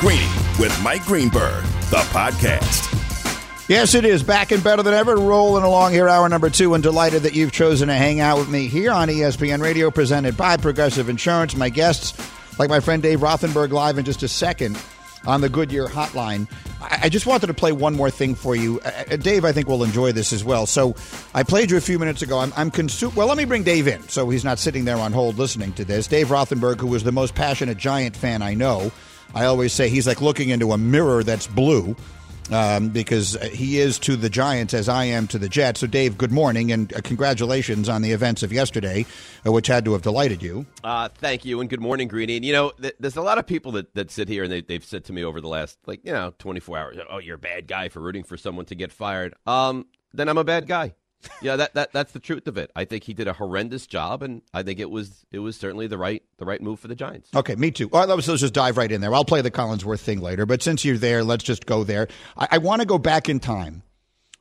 Greeny with Mike Greenberg, the podcast. Yes, it is. Back and better than ever. Rolling along here, hour number two, and delighted that you've chosen to hang out with me here on ESPN Radio, presented by Progressive Insurance. My guests, like my friend Dave Rothenberg, live in just a second on the Goodyear hotline. I just wanted to play one more thing for you. Uh, uh, Dave, I think will enjoy this as well. So I played you a few minutes ago. I'm, I'm consumed. Well, let me bring Dave in so he's not sitting there on hold listening to this. Dave Rothenberg, who was the most passionate Giant fan I know. I always say he's like looking into a mirror that's blue um, because he is to the Giants as I am to the Jets. So, Dave, good morning and uh, congratulations on the events of yesterday, uh, which had to have delighted you. Uh, thank you and good morning, Greeny. And you know, th- there's a lot of people that, that sit here and they, they've said to me over the last like you know 24 hours, "Oh, you're a bad guy for rooting for someone to get fired." Um, then I'm a bad guy yeah, that, that that's the truth of it. I think he did a horrendous job, and I think it was it was certainly the right the right move for the Giants. Okay, me too. All right, let's, let's just dive right in there. I'll play the Collinsworth thing later, but since you're there, let's just go there. I, I want to go back in time.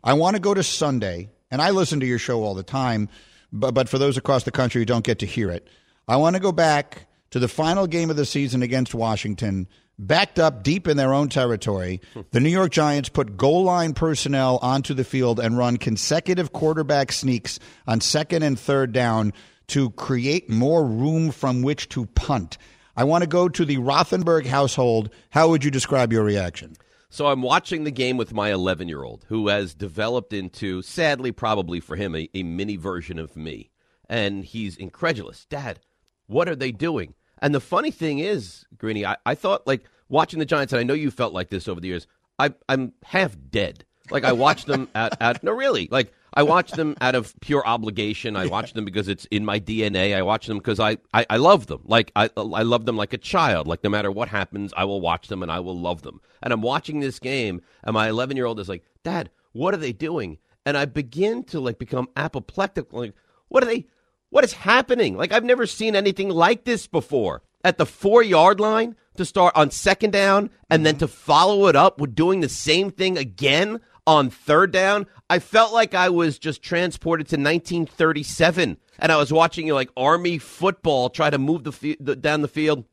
I want to go to Sunday, and I listen to your show all the time, but but for those across the country who don't get to hear it, I want to go back to the final game of the season against Washington backed up deep in their own territory, the New York Giants put goal line personnel onto the field and run consecutive quarterback sneaks on second and third down to create more room from which to punt. I want to go to the Rothenberg household. How would you describe your reaction? So I'm watching the game with my 11 year old, who has developed into, sadly, probably for him, a, a mini version of me. And he's incredulous. Dad, what are they doing? And the funny thing is, Greeny, I, I thought like watching the Giants, and I know you felt like this over the years. I, I'm half dead. Like I watch them at, at no really like I watch them out of pure obligation. I watch them because it's in my DNA. I watch them because I, I, I love them. Like I I love them like a child. Like no matter what happens, I will watch them and I will love them. And I'm watching this game, and my 11 year old is like, Dad, what are they doing? And I begin to like become apoplectic. Like, what are they? What is happening? Like, I've never seen anything like this before. At the four yard line to start on second down and mm-hmm. then to follow it up with doing the same thing again on third down. I felt like I was just transported to 1937 and I was watching you know, like Army football try to move the, the down the field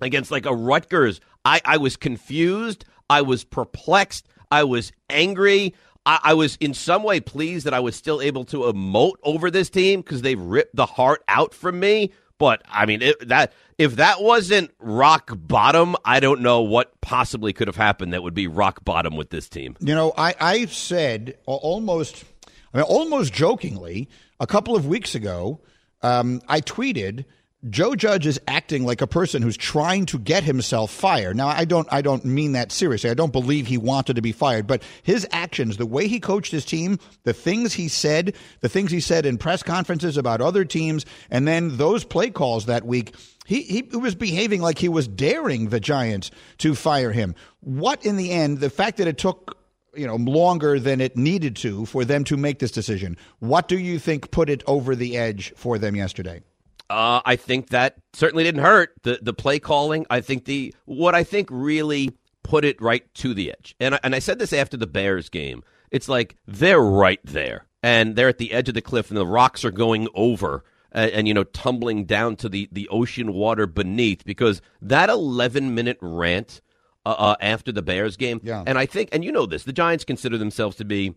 against like a Rutgers. I, I was confused. I was perplexed. I was angry. I, I, was in some way pleased that I was still able to emote over this team because they've ripped the heart out from me. But I mean, it, that if that wasn't rock bottom, I don't know what possibly could have happened that would be rock bottom with this team. You know, I I said almost, I mean, almost jokingly a couple of weeks ago, um, I tweeted Joe Judge is acting like a person who's trying to get himself fired. Now, I don't, I don't mean that seriously. I don't believe he wanted to be fired, but his actions, the way he coached his team, the things he said, the things he said in press conferences about other teams, and then those play calls that week, he, he was behaving like he was daring the Giants to fire him. What, in the end, the fact that it took you know longer than it needed to for them to make this decision, what do you think put it over the edge for them yesterday? Uh, I think that certainly didn't hurt the the play calling. I think the what I think really put it right to the edge. And I, and I said this after the Bears game. It's like they're right there, and they're at the edge of the cliff, and the rocks are going over. And, and, you know tumbling down to the, the ocean water beneath because that 11 minute rant uh, uh, after the Bears game, yeah. and I think, and you know this, the Giants consider themselves to be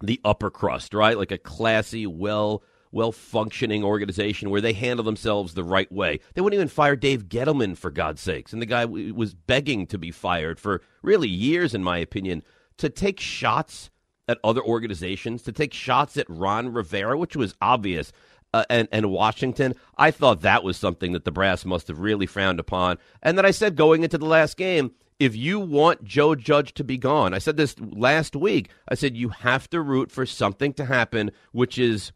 the upper crust, right? Like a classy, well well functioning organization where they handle themselves the right way. They wouldn't even fire Dave Gettleman, for God's sakes. And the guy was begging to be fired for really years, in my opinion, to take shots at other organizations, to take shots at Ron Rivera, which was obvious. Uh, and, and Washington, I thought that was something that the brass must have really frowned upon. And then I said going into the last game, if you want Joe Judge to be gone, I said this last week. I said you have to root for something to happen, which is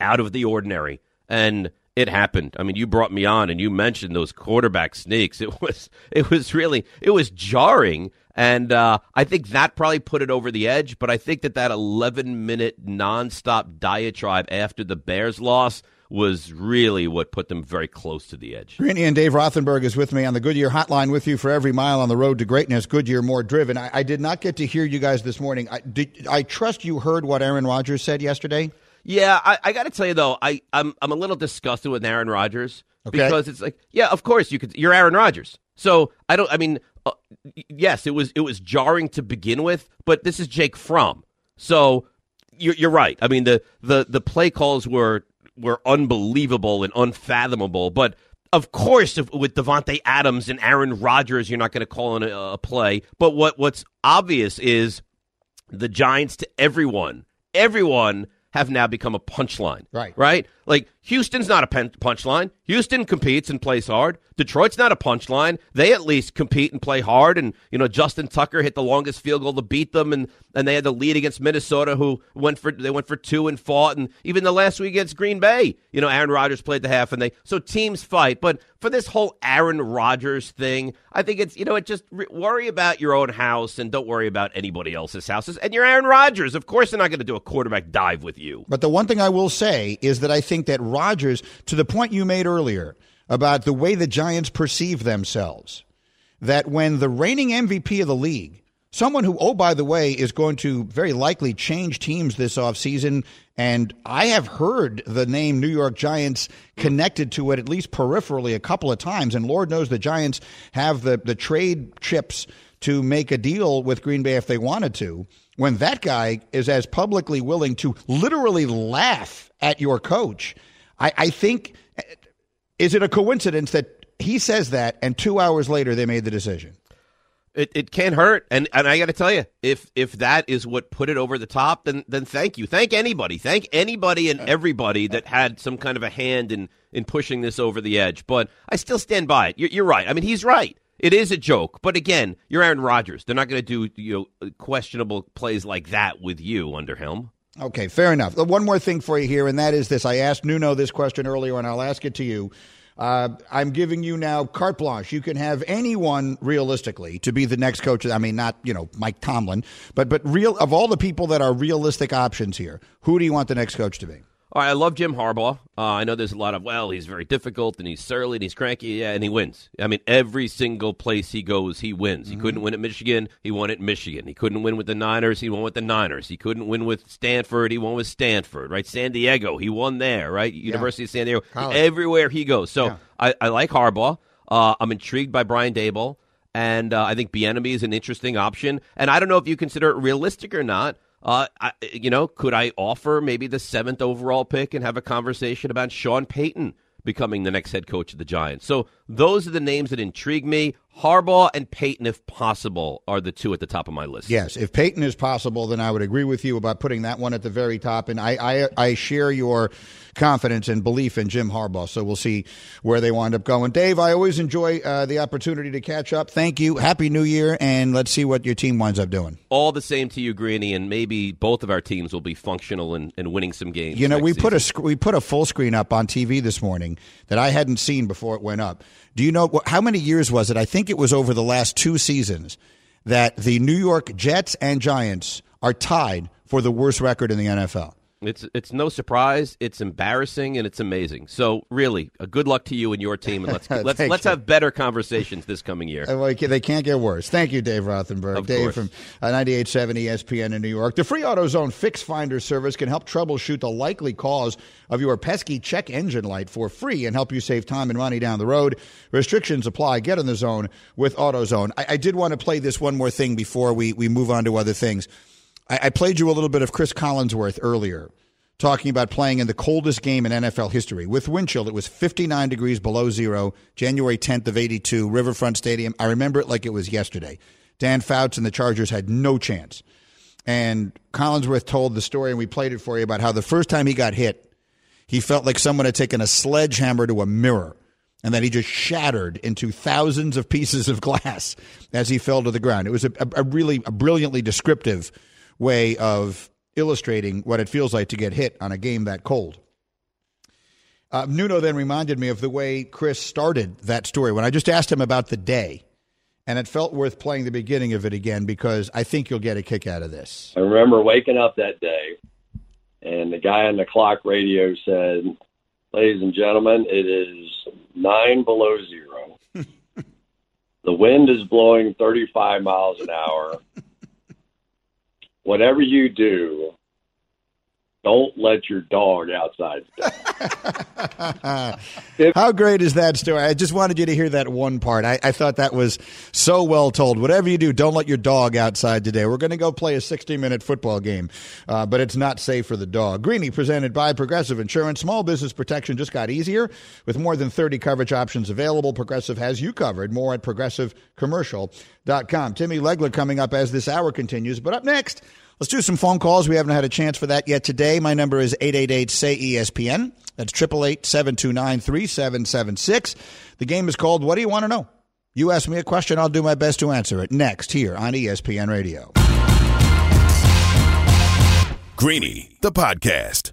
out of the ordinary. And it happened. I mean, you brought me on and you mentioned those quarterback sneaks. It was it was really it was jarring, and uh, I think that probably put it over the edge. But I think that that 11 minute nonstop diatribe after the Bears loss was really what put them very close to the edge. Greeny and Dave Rothenberg is with me on the Goodyear Hotline with you for every mile on the road to greatness. Goodyear more driven. I, I did not get to hear you guys this morning. I, did, I trust you heard what Aaron Rodgers said yesterday. Yeah, I, I got to tell you though, I I'm I'm a little disgusted with Aaron Rodgers okay. because it's like, yeah, of course you could. You're Aaron Rodgers, so I don't. I mean, uh, yes, it was it was jarring to begin with, but this is Jake Fromm, so you're, you're right. I mean the the the play calls were were unbelievable and unfathomable, but of course, if, with Davante Adams and Aaron Rodgers, you're not going to call in a, a play. But what what's obvious is the Giants to everyone, everyone have now become a punchline. Right. Right? Like Houston's not a punchline. Houston competes and plays hard. Detroit's not a punchline. They at least compete and play hard. And you know, Justin Tucker hit the longest field goal to beat them, and and they had the lead against Minnesota, who went for they went for two and fought. And even the last week against Green Bay, you know, Aaron Rodgers played the half, and they so teams fight. But for this whole Aaron Rodgers thing, I think it's you know, it just worry about your own house and don't worry about anybody else's houses. And you're Aaron Rodgers, of course, they're not going to do a quarterback dive with you. But the one thing I will say is that I think that Rodgers, to the point you made earlier about the way the Giants perceive themselves, that when the reigning MVP of the league, someone who, oh, by the way, is going to very likely change teams this offseason, and I have heard the name New York Giants connected to it at least peripherally a couple of times, and Lord knows the Giants have the, the trade chips to make a deal with Green Bay if they wanted to. When that guy is as publicly willing to literally laugh at your coach, I, I think, is it a coincidence that he says that and two hours later they made the decision? It, it can't hurt, and and I got to tell you, if if that is what put it over the top, then then thank you, thank anybody, thank anybody and everybody that had some kind of a hand in in pushing this over the edge. But I still stand by it. You're, you're right. I mean, he's right. It is a joke, but again, you're Aaron Rodgers. They're not going to do you know questionable plays like that with you under helm. Okay, fair enough. One more thing for you here, and that is this. I asked Nuno this question earlier, and I'll ask it to you. Uh, I'm giving you now carte blanche. You can have anyone realistically to be the next coach. I mean, not you know Mike Tomlin, but but real of all the people that are realistic options here. Who do you want the next coach to be? All right, I love Jim Harbaugh. Uh, I know there's a lot of well, he's very difficult and he's surly and he's cranky, yeah, and he wins. I mean, every single place he goes, he wins. He mm-hmm. couldn't win at Michigan, he won at Michigan. He couldn't win with the Niners, he won with the Niners. He couldn't win with Stanford, he won with Stanford. Right, San Diego, he won there. Right, University yeah. of San Diego. College. Everywhere he goes, so yeah. I, I, like Harbaugh. Uh, I'm intrigued by Brian Daboll, and uh, I think Bieniemy is an interesting option. And I don't know if you consider it realistic or not. Uh, I, you know, could I offer maybe the seventh overall pick and have a conversation about Sean Payton becoming the next head coach of the Giants? So those are the names that intrigue me. Harbaugh and Payton, if possible, are the two at the top of my list. Yes, if Payton is possible, then I would agree with you about putting that one at the very top. And I, I, I share your confidence and belief in Jim Harbaugh. So we'll see where they wind up going. Dave, I always enjoy uh, the opportunity to catch up. Thank you. Happy New Year, and let's see what your team winds up doing. All the same to you, Greeny, and maybe both of our teams will be functional and, and winning some games. You know, we season. put a we put a full screen up on TV this morning that I hadn't seen before it went up. Do you know how many years was it? I think it was over the last two seasons that the New York Jets and Giants are tied for the worst record in the NFL. It's it's no surprise. It's embarrassing and it's amazing. So really, a good luck to you and your team, and let's let's let's you. have better conversations this coming year. Well, they can't get worse. Thank you, Dave Rothenberg. Of Dave course. from uh, 98.7 ESPN in New York. The free AutoZone Fix Finder service can help troubleshoot the likely cause of your pesky check engine light for free and help you save time and money down the road. Restrictions apply. Get in the zone with AutoZone. I, I did want to play this one more thing before we we move on to other things. I, I played you a little bit of Chris Collinsworth earlier talking about playing in the coldest game in NFL history. With wind chill, it was 59 degrees below zero, January 10th of 82, Riverfront Stadium. I remember it like it was yesterday. Dan Fouts and the Chargers had no chance. And Collinsworth told the story, and we played it for you about how the first time he got hit, he felt like someone had taken a sledgehammer to a mirror and that he just shattered into thousands of pieces of glass as he fell to the ground. It was a, a really a brilliantly descriptive way of illustrating what it feels like to get hit on a game that cold. Uh, Nuno then reminded me of the way Chris started that story when I just asked him about the day. And it felt worth playing the beginning of it again because I think you'll get a kick out of this. I remember waking up that day, and the guy on the clock radio said, Ladies and gentlemen, it is nine below zero. the wind is blowing 35 miles an hour whatever you do, don't let your dog outside. How great is that story? I just wanted you to hear that one part. I, I, thought that was so well told. Whatever you do, don't let your dog outside today. We're going to go play a 60 minute football game, uh, but it's not safe for the dog. Greeny presented by Progressive Insurance. Small business protection just got easier with more than 30 coverage options available. Progressive has you covered. More at progressivecommercial.com. Timmy Legler coming up as this hour continues. But up next, Let's do some phone calls. We haven't had a chance for that yet today. My number is 888 say ESPN. That's 888 729 3776. The game is called What Do You Want to Know? You ask me a question, I'll do my best to answer it next here on ESPN Radio. Greeny, the podcast.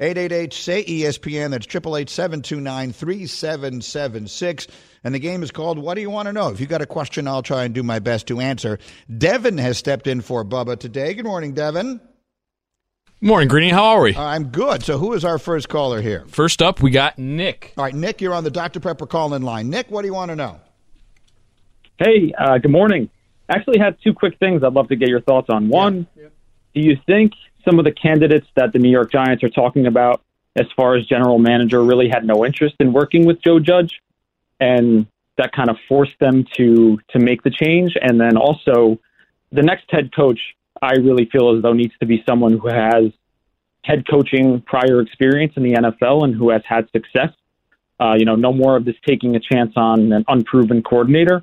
888 say ESPN. That's 888 729 3776. And the game is called What Do You Want to Know? If you got a question, I'll try and do my best to answer. Devin has stepped in for Bubba today. Good morning, Devin. Morning, Greeny. How are we? Uh, I'm good. So, who is our first caller here? First up, we got Nick. All right, Nick, you're on the Dr. Pepper call in line. Nick, what do you want to know? Hey, uh, good morning. Actually, had two quick things I'd love to get your thoughts on. One, yeah. Yeah. do you think some of the candidates that the New York Giants are talking about, as far as general manager, really had no interest in working with Joe Judge, and that kind of forced them to to make the change. And then also, the next head coach, I really feel as though needs to be someone who has head coaching prior experience in the NFL and who has had success. Uh, you know, no more of this taking a chance on an unproven coordinator.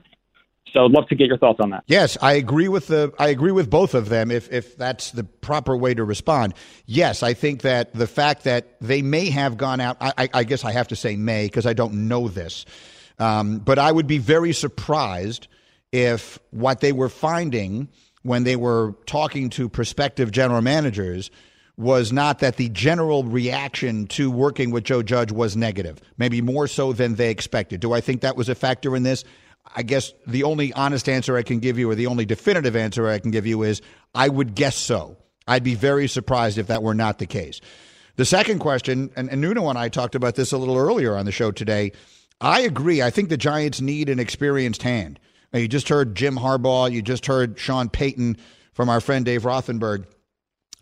So I'd love to get your thoughts on that. Yes, I agree with the I agree with both of them if if that's the proper way to respond. Yes, I think that the fact that they may have gone out I, I guess I have to say may because I don't know this. Um, but I would be very surprised if what they were finding when they were talking to prospective general managers was not that the general reaction to working with Joe Judge was negative, maybe more so than they expected. Do I think that was a factor in this? I guess the only honest answer I can give you, or the only definitive answer I can give you, is I would guess so. I'd be very surprised if that were not the case. The second question, and, and Nuno and I talked about this a little earlier on the show today. I agree. I think the Giants need an experienced hand. Now, you just heard Jim Harbaugh. You just heard Sean Payton from our friend Dave Rothenberg.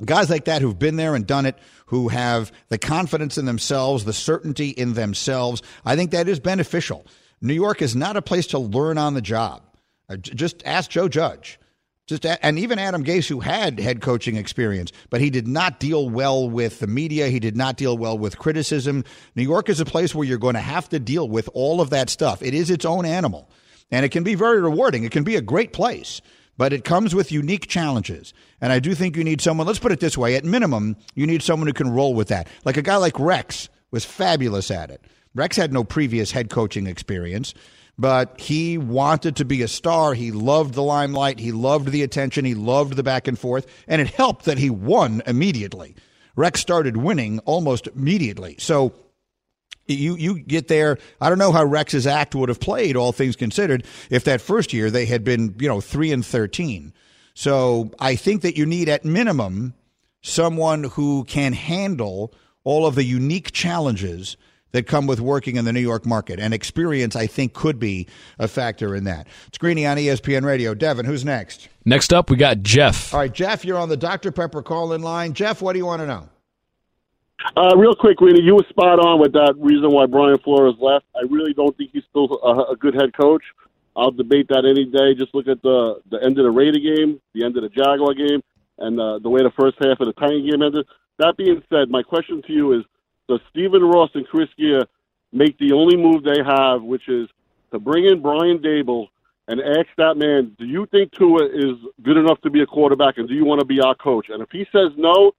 Guys like that who've been there and done it, who have the confidence in themselves, the certainty in themselves. I think that is beneficial. New York is not a place to learn on the job. Uh, just ask Joe Judge. Just and even Adam Gase, who had head coaching experience, but he did not deal well with the media. He did not deal well with criticism. New York is a place where you're going to have to deal with all of that stuff. It is its own animal, and it can be very rewarding. It can be a great place, but it comes with unique challenges. And I do think you need someone. Let's put it this way: at minimum, you need someone who can roll with that. Like a guy like Rex was fabulous at it. Rex had no previous head coaching experience, but he wanted to be a star. He loved the limelight. He loved the attention. He loved the back and forth. And it helped that he won immediately. Rex started winning almost immediately. So you you get there. I don't know how Rex's act would have played, all things considered, if that first year they had been, you know, three and thirteen. So I think that you need at minimum someone who can handle all of the unique challenges that come with working in the New York market. And experience, I think, could be a factor in that. It's Greeny on ESPN Radio. Devin, who's next? Next up, we got Jeff. All right, Jeff, you're on the Dr. Pepper call in line. Jeff, what do you want to know? Uh, real quick, Greeny, you were spot on with that reason why Brian Flores left. I really don't think he's still a, a good head coach. I'll debate that any day. Just look at the the end of the Raider game, the end of the Jaguar game, and uh, the way the first half of the Titan game ended. That being said, my question to you is: Does Stephen Ross and Chris Grier make the only move they have, which is to bring in Brian Daboll and ask that man, do you think Tua is good enough to be a quarterback, and do you want to be our coach? And if he says no,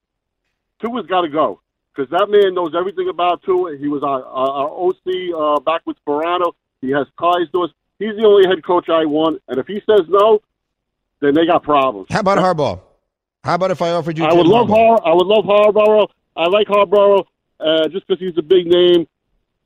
Tua's got to go because that man knows everything about Tua. He was our, our, our OC uh, back with Sparano. He has ties to us. He's the only head coach I want, and if he says no, then they got problems. How about Harbaugh? How about if I offered you? I would love Harbaugh? Har. I would love Harbaugh. I like Harbaugh uh, just because he's a big name,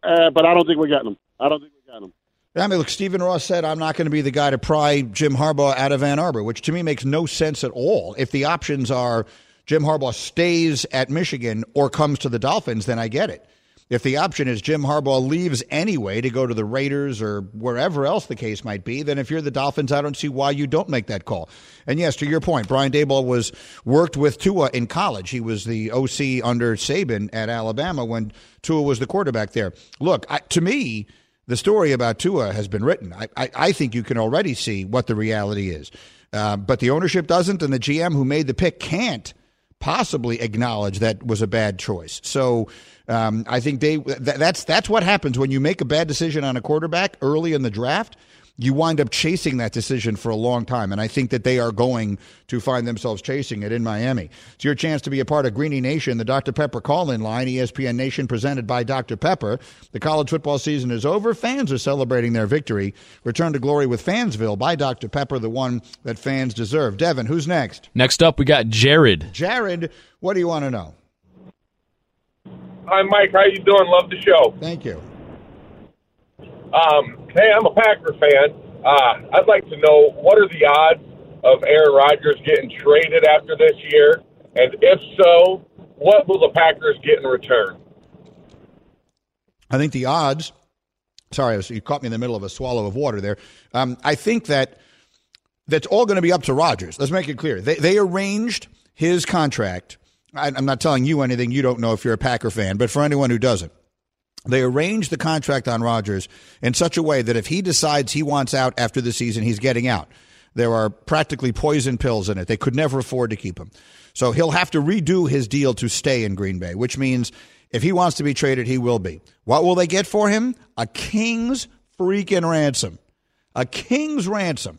uh, but I don't think we're getting him. I don't think we're getting him. I mean, look, Stephen Ross said, I'm not going to be the guy to pry Jim Harbaugh out of Ann Arbor, which to me makes no sense at all. If the options are Jim Harbaugh stays at Michigan or comes to the Dolphins, then I get it. If the option is Jim Harbaugh leaves anyway to go to the Raiders or wherever else the case might be, then if you're the Dolphins, I don't see why you don't make that call. And yes, to your point, Brian Daboll was worked with Tua in college. He was the OC under Saban at Alabama when Tua was the quarterback there. Look, I, to me, the story about Tua has been written. I, I, I think you can already see what the reality is. Uh, but the ownership doesn't, and the GM who made the pick can't possibly acknowledge that was a bad choice. So um, I think they th- that's that's what happens when you make a bad decision on a quarterback early in the draft. You wind up chasing that decision for a long time, and I think that they are going to find themselves chasing it in Miami. It's your chance to be a part of Greeny Nation, the Dr. Pepper call-in line, E ESPN Nation presented by Dr. Pepper. The college football season is over. Fans are celebrating their victory. Return to glory with Fansville by Dr. Pepper, the one that fans deserve. Devin, who's next? Next up, we got Jared. Jared, what do you want to know? Hi, Mike. How you doing? Love the show. Thank you. Um, hey, I'm a Packer fan. Uh, I'd like to know what are the odds of Aaron Rodgers getting traded after this year, and if so, what will the Packers get in return? I think the odds. Sorry, you caught me in the middle of a swallow of water there. Um, I think that that's all going to be up to Rodgers. Let's make it clear. They they arranged his contract. I, I'm not telling you anything you don't know if you're a Packer fan, but for anyone who doesn't, they arranged the contract on Rodgers in such a way that if he decides he wants out after the season, he's getting out. There are practically poison pills in it. They could never afford to keep him. So he'll have to redo his deal to stay in Green Bay, which means if he wants to be traded, he will be. What will they get for him? A king's freaking ransom. A king's ransom.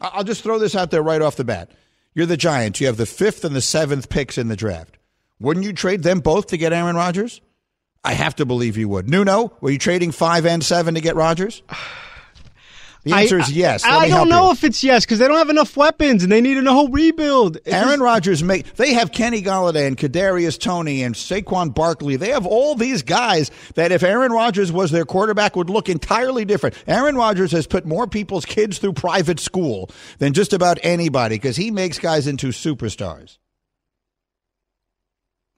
I'll just throw this out there right off the bat. You're the Giants. You have the fifth and the seventh picks in the draft. Wouldn't you trade them both to get Aaron Rodgers? I have to believe you would. Nuno, were you trading five and seven to get Rodgers? The answer is yes. Let I don't know you. if it's yes because they don't have enough weapons and they need a whole rebuild. It's Aaron Rodgers make they have Kenny Golladay and Kadarius Toney and Saquon Barkley. They have all these guys that if Aaron Rodgers was their quarterback would look entirely different. Aaron Rodgers has put more people's kids through private school than just about anybody because he makes guys into superstars.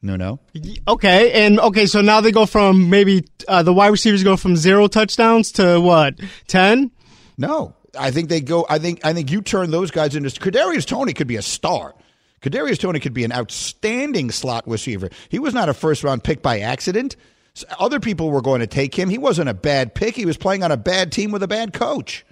No, no. Okay, and okay, so now they go from maybe uh, the wide receivers go from zero touchdowns to what ten? No, I think they go. I think I think you turn those guys into Kadarius Toney could be a star. Kadarius Toney could be an outstanding slot receiver. He was not a first round pick by accident. Other people were going to take him. He wasn't a bad pick. He was playing on a bad team with a bad coach.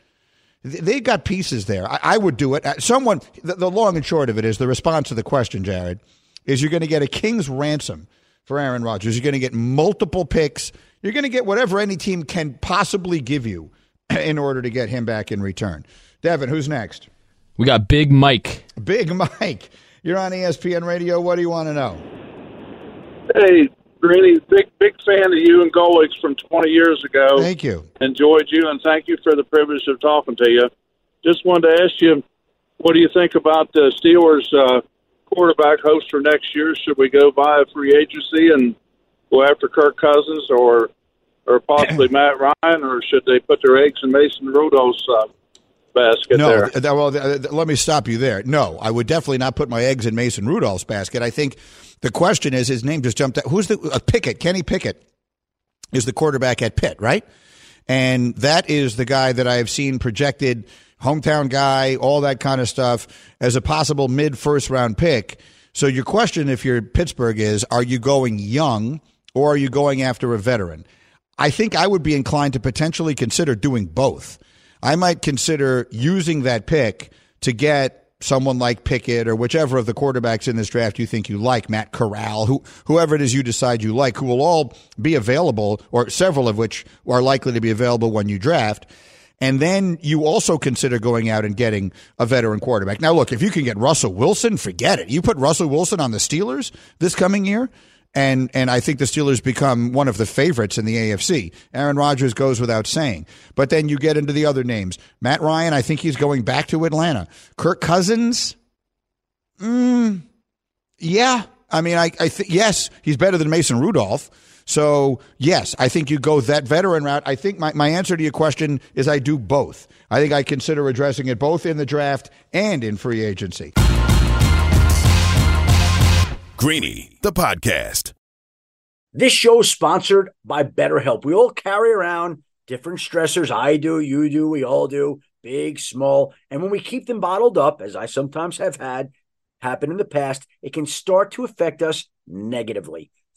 Th- They got pieces there. I, I would do it. Uh, Someone. The, the long and short of it is the response to the question, Jared, is you're going to get a king's ransom for Aaron Rodgers. You're going to get multiple picks. You're going to get whatever any team can possibly give you in order to get him back in return. Devin, who's next? We got Big Mike. Big Mike. You're on ESPN Radio. What do you want to know? Hey, Greeny, big big fan of you and Golic's from 20 years ago. Thank you. Enjoyed you, and thank you for the privilege of talking to you. Just wanted to ask you, what do you think about the Steelers uh, quarterback host for next year? Should we go via free agency and go after Kirk Cousins or or possibly Matt Ryan, or should they put their eggs in Mason Rudolph's uh, basket No, there? th- well, th- th- let me stop you there. No, I would definitely not put my eggs in Mason Rudolph's basket. I think the question is his name just jumped out. Who's the uh, Pickett? Kenny Pickett is the quarterback at Pitt, right? And that is the guy that I have seen projected, hometown guy, all that kind of stuff, as a possible mid first round pick. So your question, if you're Pittsburgh, is: Are you going young or are you going after a veteran? I think I would be inclined to potentially consider doing both. I might consider using that pick to get someone like Pickett or whichever of the quarterbacks in this draft you think you like, Matt Corral, who, whoever it is you decide you like, who will all be available, or several of which are likely to be available when you draft. And then you also consider going out and getting a veteran quarterback. Now, look, if you can get Russell Wilson, forget it. You put Russell Wilson on the Steelers this coming year, and and I think the Steelers become one of the favorites in the AFC. Aaron Rodgers goes without saying, but then you get into the other names. Matt Ryan, I think he's going back to Atlanta. Kirk Cousins, mm, yeah. I mean, I, I think yes, he's better than Mason Rudolph. So yes, I think you go that veteran route. I think my, my answer to your question is I do both. I think I consider addressing it both in the draft and in free agency. Greeny, the podcast. This show is sponsored by BetterHelp. We all carry around different stressors. I do, you do, we all do, big, small. And when we keep them bottled up, as I sometimes have had happen in the past, it can start to affect us negatively.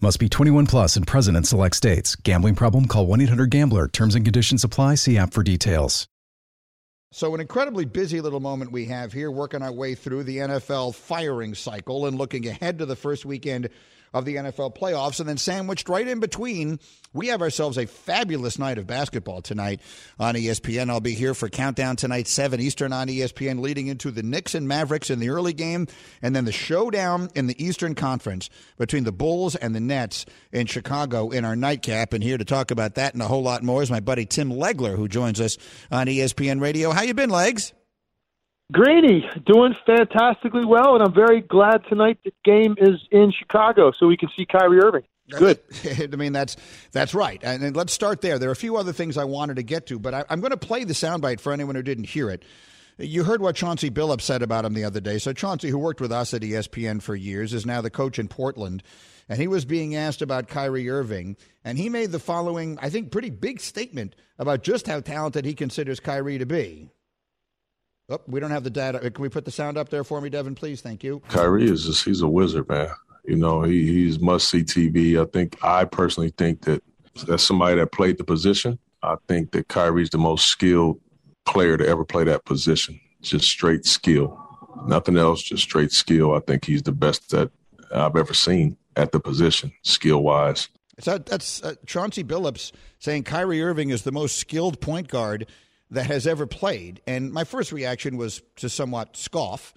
Must be 21 plus and present in select states. Gambling problem? Call 1 800 Gambler. Terms and conditions apply. See app for details. So, an incredibly busy little moment we have here, working our way through the NFL firing cycle and looking ahead to the first weekend of the NFL playoffs. And then, sandwiched right in between, we have ourselves a fabulous night of basketball tonight on ESPN. I'll be here for Countdown tonight, 7 Eastern on ESPN, leading into the Knicks and Mavericks in the early game, and then the showdown in the Eastern Conference between the Bulls and the Nets in Chicago in our nightcap. And here to talk about that and a whole lot more is my buddy Tim Legler, who joins us on ESPN Radio. How you been, Legs? Greeny, doing fantastically well, and I'm very glad tonight the game is in Chicago so we can see Kyrie Irving. Good. I mean, that's that's right. And, and let's start there. There are a few other things I wanted to get to, but I, I'm going to play the soundbite for anyone who didn't hear it. You heard what Chauncey Billups said about him the other day. So Chauncey, who worked with us at ESPN for years, is now the coach in Portland, and he was being asked about Kyrie Irving, and he made the following, I think, pretty big statement about just how talented he considers Kyrie to be. Oh, we don't have the data. Can we put the sound up there for me, Devin, please? Thank you. Kyrie is just, he's a wizard, man. You know, he, he's must see TV. I think, I personally think that that's somebody that played the position. I think that Kyrie's the most skilled player to ever play that position. Just straight skill. Nothing else, just straight skill. I think he's the best that I've ever seen at the position, skill wise. So that's uh, Chauncey Billups saying Kyrie Irving is the most skilled point guard that has ever played. And my first reaction was to somewhat scoff.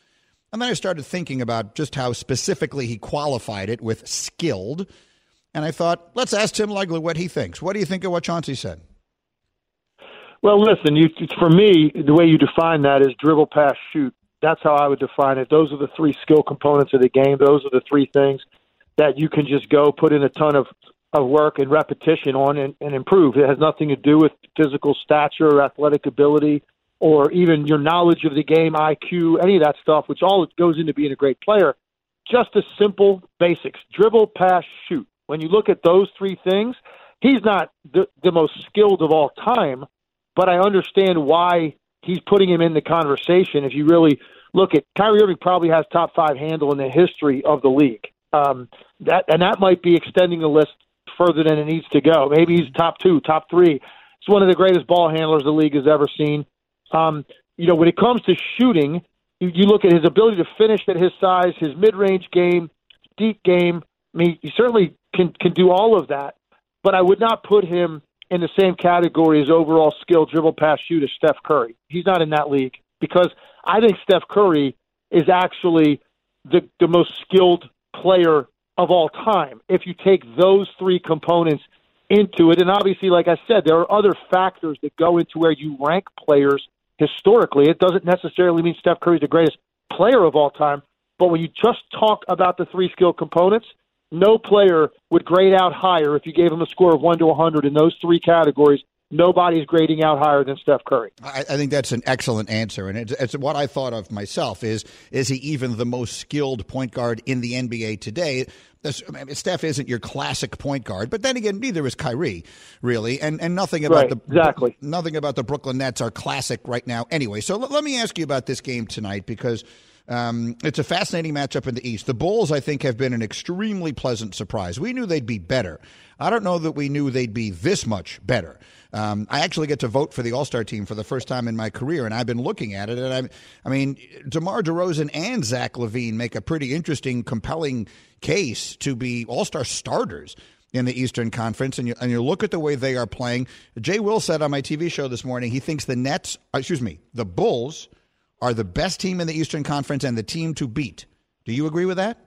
And then I started thinking about just how specifically he qualified it with skilled. And I thought, let's ask Tim Legler what he thinks. What do you think of what Chauncey said? Well, listen, you, for me, the way you define that is dribble, pass, shoot. That's how I would define it. Those are the three skill components of the game. Those are the three things that you can just go put in a ton of, of work and repetition on and, and improve. It has nothing to do with physical stature, athletic ability, or even your knowledge of the game, IQ, any of that stuff, which all goes into being a great player. Just a simple basics dribble, pass, shoot. When you look at those three things, he's not the, the most skilled of all time, but I understand why he's putting him in the conversation. If you really look at Kyrie Irving, probably has top five handle in the history of the league. Um, that and that might be extending the list further than it needs to go. Maybe he's top two, top three. He's one of the greatest ball handlers the league has ever seen. Um, you know, when it comes to shooting, you, you look at his ability to finish at his size, his mid-range game, deep game. I mean, he certainly can can do all of that, but I would not put him in the same category as overall skill, dribble, pass, shoot as Steph Curry. He's not in that league because I think Steph Curry is actually the the most skilled player of all time. If you take those three components into it, and obviously, like I said, there are other factors that go into where you rank players historically. It doesn't necessarily mean Steph Curry's the greatest player of all time, but when you just talk about the three skill components, no player would grade out higher if you gave him a score of 1 to 100 in those three categories. Nobody's grading out higher than Steph Curry. I, I think that's an excellent answer, and it's, it's, what I thought of myself. Is is he even the most skilled point guard in the NBA today? This, I mean, Steph isn't your classic point guard, but then again, neither is Kyrie, really, and and nothing about right, the exactly nothing about the Brooklyn Nets are classic right now. Anyway, so l- let me ask you about this game tonight because. Um, it's a fascinating matchup in the East. The Bulls, I think, have been an extremely pleasant surprise. We knew they'd be better. I don't know that we knew they'd be this much better. Um, I actually get to vote for the All Star team for the first time in my career, and I've been looking at it. And I, I mean, DeMar DeRozan and Zach LaVine make a pretty interesting, compelling case to be All Star starters in the Eastern Conference, and you, and you look at the way they are playing. Jay Will said on my TV show this morning he thinks the Nets, excuse me, the Bulls are the best team in the Eastern Conference and the team to beat. Do you agree with that?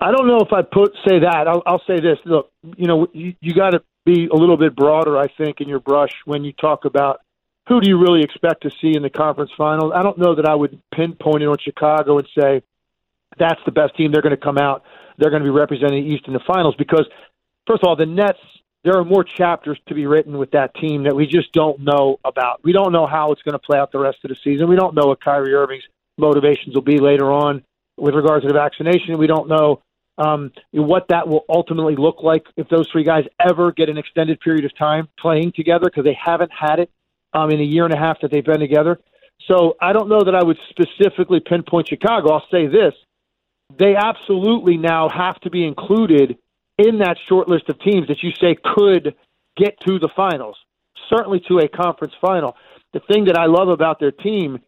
I don't know if I put say that. I'll, I'll say this. Look, you know, you, you got to be a little bit broader, I think, in your brush when you talk about who do you really expect to see in the conference finals. I don't know that I would pinpoint it on Chicago and say that's the best team. They're going to come out. They're going to be representing East in the finals because, first of all, the Nets. There are more chapters to be written with that team that we just don't know about. We don't know how it's going to play out the rest of the season. We don't know what Kyrie Irving's motivations will be later on with regards to the vaccination. We don't know um, what that will ultimately look like if those three guys ever get an extended period of time playing together because they haven't had it um, in a year and a half that they've been together. So I don't know that I would specifically pinpoint Chicago. I'll say this: they absolutely now have to be included in that short list of teams that you say could get to the finals, certainly to a conference final. The thing that I love about their team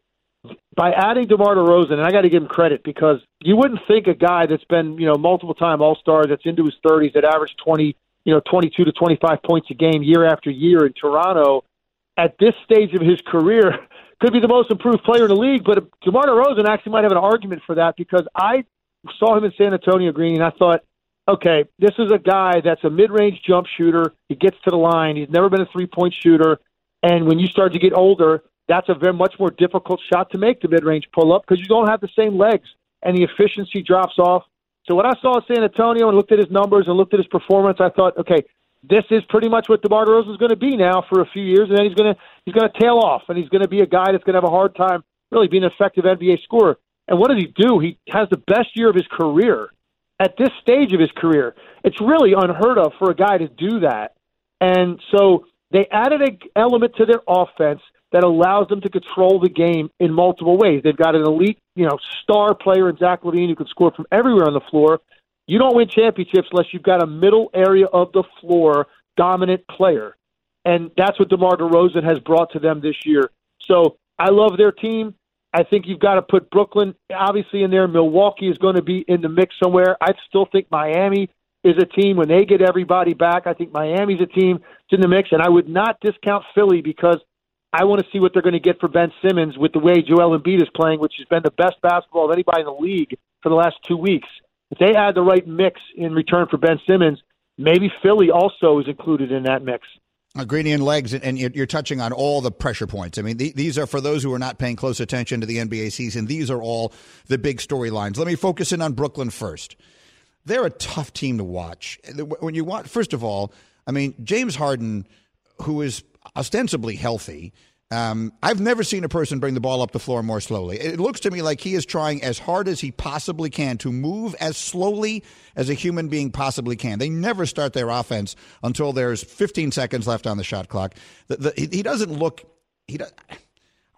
by adding DeMar DeRozan, and I got to give him credit because you wouldn't think a guy that's been, you know, multiple time All Star, that's into his 30s, that averaged 20, you know, 22 to 25 points a game year after year in Toronto, at this stage of his career, could be the most improved player in the league. But DeMar DeRozan actually might have an argument for that because I saw him in San Antonio Green, and I thought, okay, this is a guy that's a mid-range jump shooter. He gets to the line. He's never been a three-point shooter. And when you start to get older, that's a very much more difficult shot to make the mid-range pull-up because you don't have the same legs and the efficiency drops off. So when I saw San Antonio and looked at his numbers and looked at his performance, I thought, okay, this is pretty much what DeMar DeRozan is going to be now for a few years, and then he's going to he's going to tail off, and he's going to be a guy that's going to have a hard time really being an effective NBA scorer. And what does he do? He has the best year of his career at this stage of his career. It's really unheard of for a guy to do that. And so they added an element to their offense that allows them to control the game in multiple ways. They've got an elite, you know, star player in Zach LaVine who can score from everywhere on the floor. You don't win championships unless you've got a middle area of the floor dominant player. And that's what DeMar DeRozan has brought to them this year. So I love their team. I think you've got to put Brooklyn obviously in there. Milwaukee is going to be in the mix somewhere. I still think Miami is a team when they get everybody back. I think Miami's a team that's in the mix, and I would not discount Philly because I want to see what they're going to get for Ben Simmons with the way Joel Embiid is playing, which has been the best basketball of anybody in the league for the last two weeks. If they add the right mix in return for Ben Simmons, maybe Philly also is included in that mix. Uh, Gradient legs, and you're touching on all the pressure points. I mean, these are for those who are not paying close attention to the NBA season. These are all the big storylines. Let me focus in on Brooklyn first. They're a tough team to watch. When you want, first of all, I mean, James Harden, who is ostensibly healthy. Um, I've never seen a person bring the ball up the floor more slowly. It looks to me like he is trying as hard as he possibly can to move as slowly as a human being possibly can. They never start their offense until there's 15 seconds left on the shot clock. The, the, he, doesn't look. He. Does,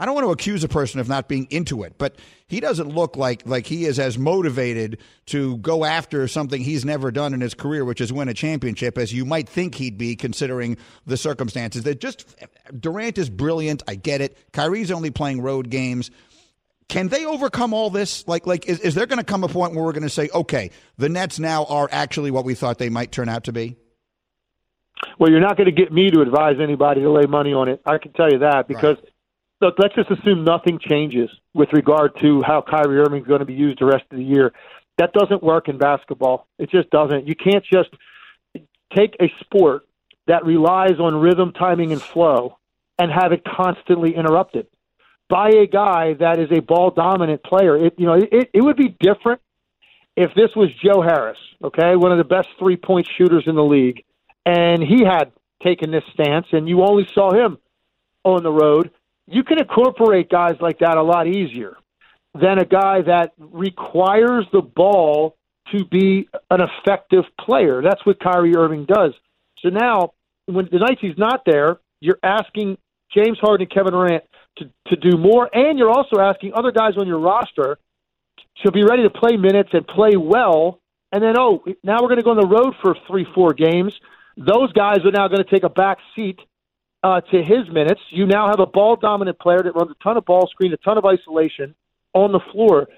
I don't want to accuse a person of not being into it, but he doesn't look like like he is as motivated to go after something he's never done in his career, which is win a championship, as you might think he'd be, considering the circumstances. That just Durant is brilliant. I get it. Kyrie's only playing road games. Can they overcome all this? Like, like is, is there going to come a point where we're going to say, okay, the Nets now are actually what we thought they might turn out to be? Well, you're not going to get me to advise anybody to lay money on it. I can tell you that because right. Look, let's just assume nothing changes with regard to how Kyrie Irving is going to be used the rest of the year. That doesn't work in basketball. It just doesn't. You can't just take a sport that relies on rhythm, timing, and flow and have it constantly interrupted by a guy that is a ball dominant player. It you know it, it would be different if this was Joe Harris, okay, one of the best three point shooters in the league and he had taken this stance, and you only saw him on the road. You can incorporate guys like that a lot easier than a guy that requires the ball to be an effective player. That's what Kyrie Irving does. So now, when the nights he's not there, you're asking James Harden and Kevin Durant to, to do more, and you're also asking other guys on your roster to be ready to play minutes and play well. And then, oh, now we're going to go on the road for three, four games. Those guys are now going to take a back seat uh, to his minutes. You now have a ball dominant player that runs a ton of ball screen, a ton of isolation on the floor.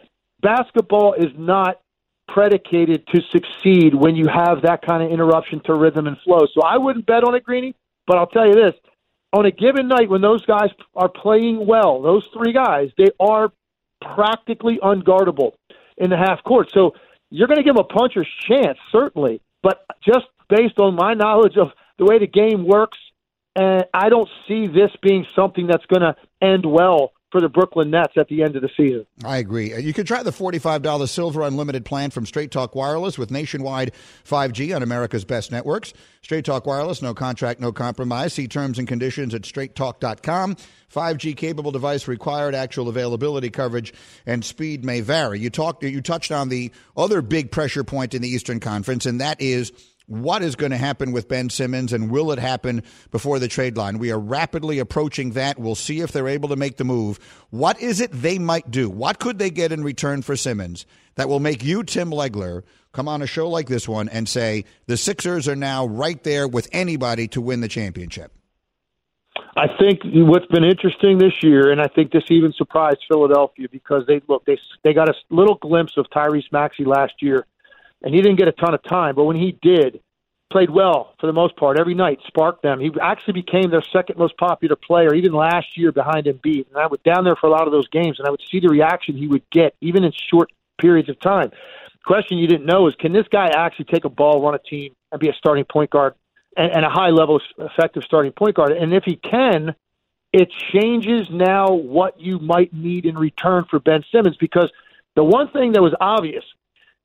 Basketball is not predicated to succeed when you have that kind of interruption to rhythm and flow. So I wouldn't bet on it, Greeny, but I'll tell you this. On a given night when those guys are playing well, those three guys, they are practically unguardable in the half court. So you're going to give them a puncher's chance, certainly. But just based on my knowledge of the way the game works, and I don't see this being something that's going to end well for the Brooklyn Nets at the end of the season. I agree. Uh, you can try the $45 Silver Unlimited plan from Straight Talk Wireless with nationwide 5G on America's best networks. Straight Talk Wireless, no contract, no compromise. See terms and conditions at straighttalk.com. 5G capable device required. Actual availability, coverage, and speed may vary. You talked. You touched on the other big pressure point in the Eastern Conference, and that is what is going to happen with Ben Simmons and will it happen before the trade line? We are rapidly approaching that. We'll see if they're able to make the move. What is it they might do? What could they get in return for Simmons that will make you, Tim Legler, come on a show like this one and say the Sixers are now right there with anybody to win the championship? I think what's been interesting this year, and I think this even surprised Philadelphia because they look they they got a little glimpse of Tyrese Maxey last year and he didn't get a ton of time, but when he did, played well for the most part every night, sparked them. He actually became their second most popular player, even last year behind Embiid. And I was down there for a lot of those games, and I would see the reaction he would get, even in short periods of time. Question you didn't know is, can this guy actually take a ball, run a team, and be a starting point guard and, and a high level effective starting point guard? And if he can, it changes now what you might need in return for Ben Simmons because the one thing that was obvious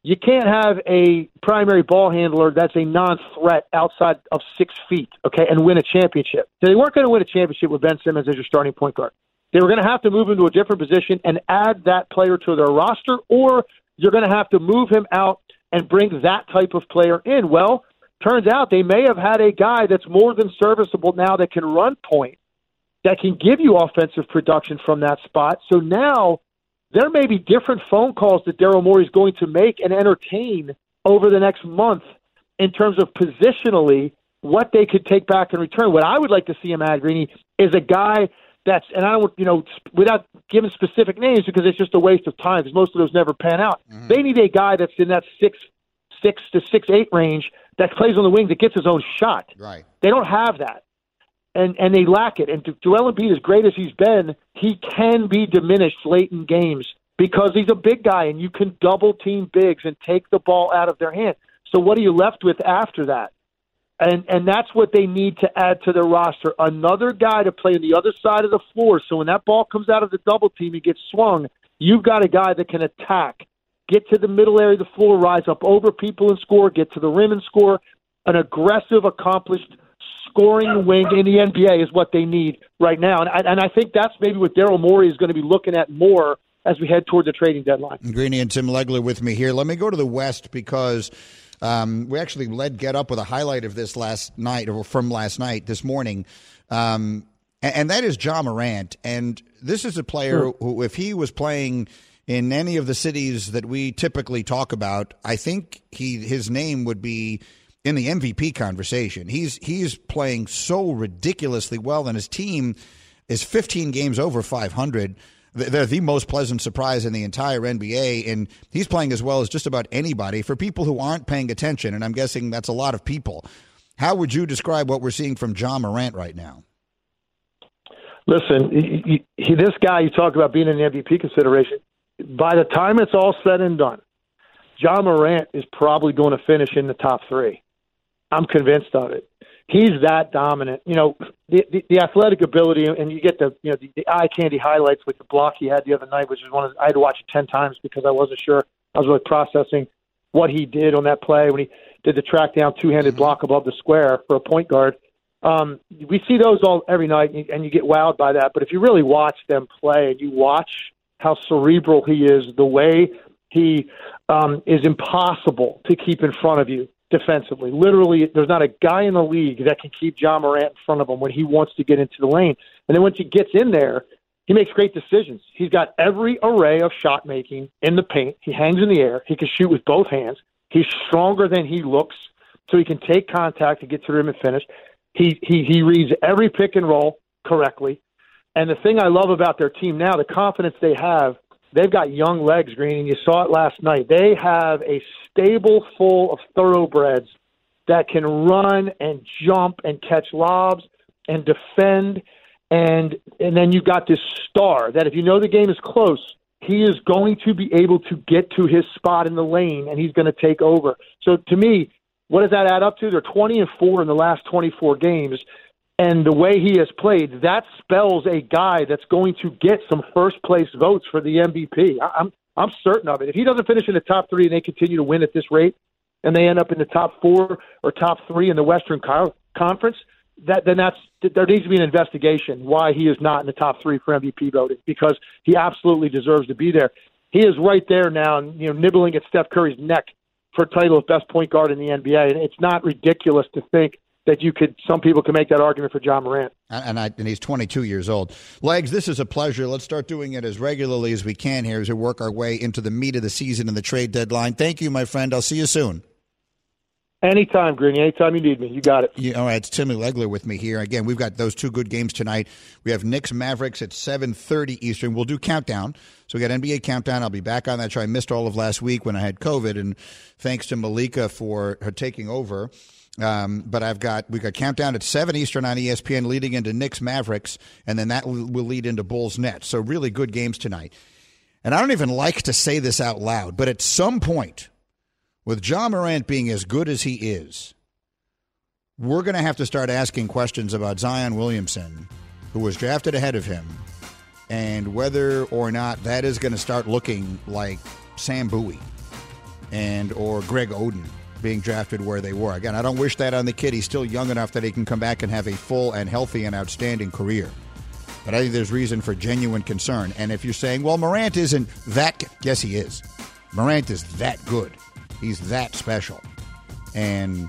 you can't have a primary ball handler that's a non-threat outside of six feet, okay, and win a championship. So they weren't going to win a championship with Ben Simmons as your starting point guard. They were going to have to move him to a different position and add that player to their roster, or you're going to have to move him out and bring that type of player in. Well, turns out they may have had a guy that's more than serviceable now that can run point, that can give you offensive production from that spot. So now there may be different phone calls that Daryl Morey is going to make and entertain over the next month in terms of positionally what they could take back in return. What I would like to see him add, Greeny, is a guy that's, and I don't, you know, without giving specific names because it's just a waste of time because most of those never pan out. Mm-hmm. They need a guy that's in that six, six to six, eight range that plays on the wing that gets his own shot. Right. They don't have that and and they lack it. And Joel Embiid, as great as he's been, he can be diminished late in games because he's a big guy, and you can double team bigs and take the ball out of their hand. So what are you left with after that? And and that's what they need to add to their roster. Another guy to play on the other side of the floor. So when that ball comes out of the double team and gets swung, you've got a guy that can attack, get to the middle area of the floor, rise up over people and score, get to the rim and score. An aggressive, accomplished scoring wing in the NBA is what they need right now. And I, and I think that's maybe what Daryl Morey is going to be looking at more as we head toward the trading deadline. Greeny and Tim Legler with me here. Let me go to the West because um, we actually led Get Up with a highlight of this last night or from last night, this morning. Um, and, and that is Ja Morant. And this is a player Sure. who, if he was playing in any of the cities that we typically talk about, I think he his name would be in the MVP conversation. He's he's playing so ridiculously well, and his team is 15 games over 500. They're the most pleasant surprise in the entire NBA, and he's playing as well as just about anybody. For people who aren't paying attention, and I'm guessing that's a lot of people, how would you describe what we're seeing from Ja Morant right now? Listen, he, he, this guy you talk about being in the MVP consideration. By the time it's all said and done, Ja Morant is probably going to finish in the top three. I'm convinced of it. He's that dominant. You know, the, the, the athletic ability, and you get the you know the, the eye candy highlights with the block he had the other night, which is one of I had to watch it ten times because I wasn't sure. I was really processing what he did on that play when he did the track down two handed block above the square for a point guard. Um, we see those all every night, and you, and you get wowed by that. But if you really watch them play, and you watch how cerebral he is, the way he um, is impossible to keep in front of you defensively. Literally, there's not a guy in the league that can keep Ja Morant in front of him when he wants to get into the lane. And then once he gets in there, he makes great decisions. He's got every array of shot making in the paint. He hangs in the air. He can shoot with both hands. He's stronger than he looks, so he can take contact and get to the rim and finish. He he he reads every pick and roll correctly. And the thing I love about their team now, the confidence they have, they've got young legs, Green, and you saw it last night. They have a stable full of thoroughbreds that can run and jump and catch lobs and defend and and then you've got this star that if you know the game is close, he is going to be able to get to his spot in the lane and he's going to take over. So to me, what does that add up to? They're 20 and 4 in the last 24 games. And the way he has played, that spells a guy that's going to get some first place votes for the MVP. I- I'm I'm certain of it. If he doesn't finish in the top three and they continue to win at this rate, and they end up in the top four or top three in the Western Conference, that then that's there needs to be an investigation why he is not in the top three for MVP voting because he absolutely deserves to be there. He is right there now, you know, nibbling at Steph Curry's neck for title of best point guard in the NBA, and it's not ridiculous to think that you could. Some people can make that argument for Ja Morant. And, I, and he's 22 years old. Legs, this is a pleasure. Let's start doing it as regularly as we can here as we work our way into the meat of the season and the trade deadline. Thank you, my friend. I'll see you soon. Anytime, Greeny. Anytime you need me, you got it. Yeah, all right, it's Timmy Legler with me here. Again, we've got those two good games tonight. We have Knicks Mavericks at 7:30 Eastern. We'll do countdown. So we got NBA countdown. I'll be back on that show. I missed all of last week when I had COVID, and thanks to Malika for her taking over. Um, but I've got we got countdown at seven Eastern on ESPN, leading into Knicks Mavericks, and then that will will lead into Bulls Nets. So really good games tonight. And I don't even like to say this out loud, but at some point, with Ja Morant being as good as he is, we're going to have to start asking questions about Zion Williamson, who was drafted ahead of him, and whether or not that is going to start looking like Sam Bowie and or Greg Oden being drafted where they were. Again, I don't wish that on the kid. He's still young enough that he can come back and have a full and healthy and outstanding career. But I think there's reason for genuine concern. And if you're saying, well, Morant isn't that, yes, he is. Morant is that good. He's that special. And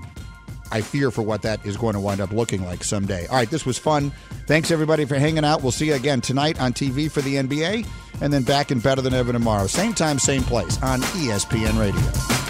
I fear for what that is going to wind up looking like someday. All right, this was fun. Thanks, everybody, for hanging out. We'll see you again tonight on TV for the NBA and then back in Better Than Ever tomorrow. Same time, same place on ESPN Radio.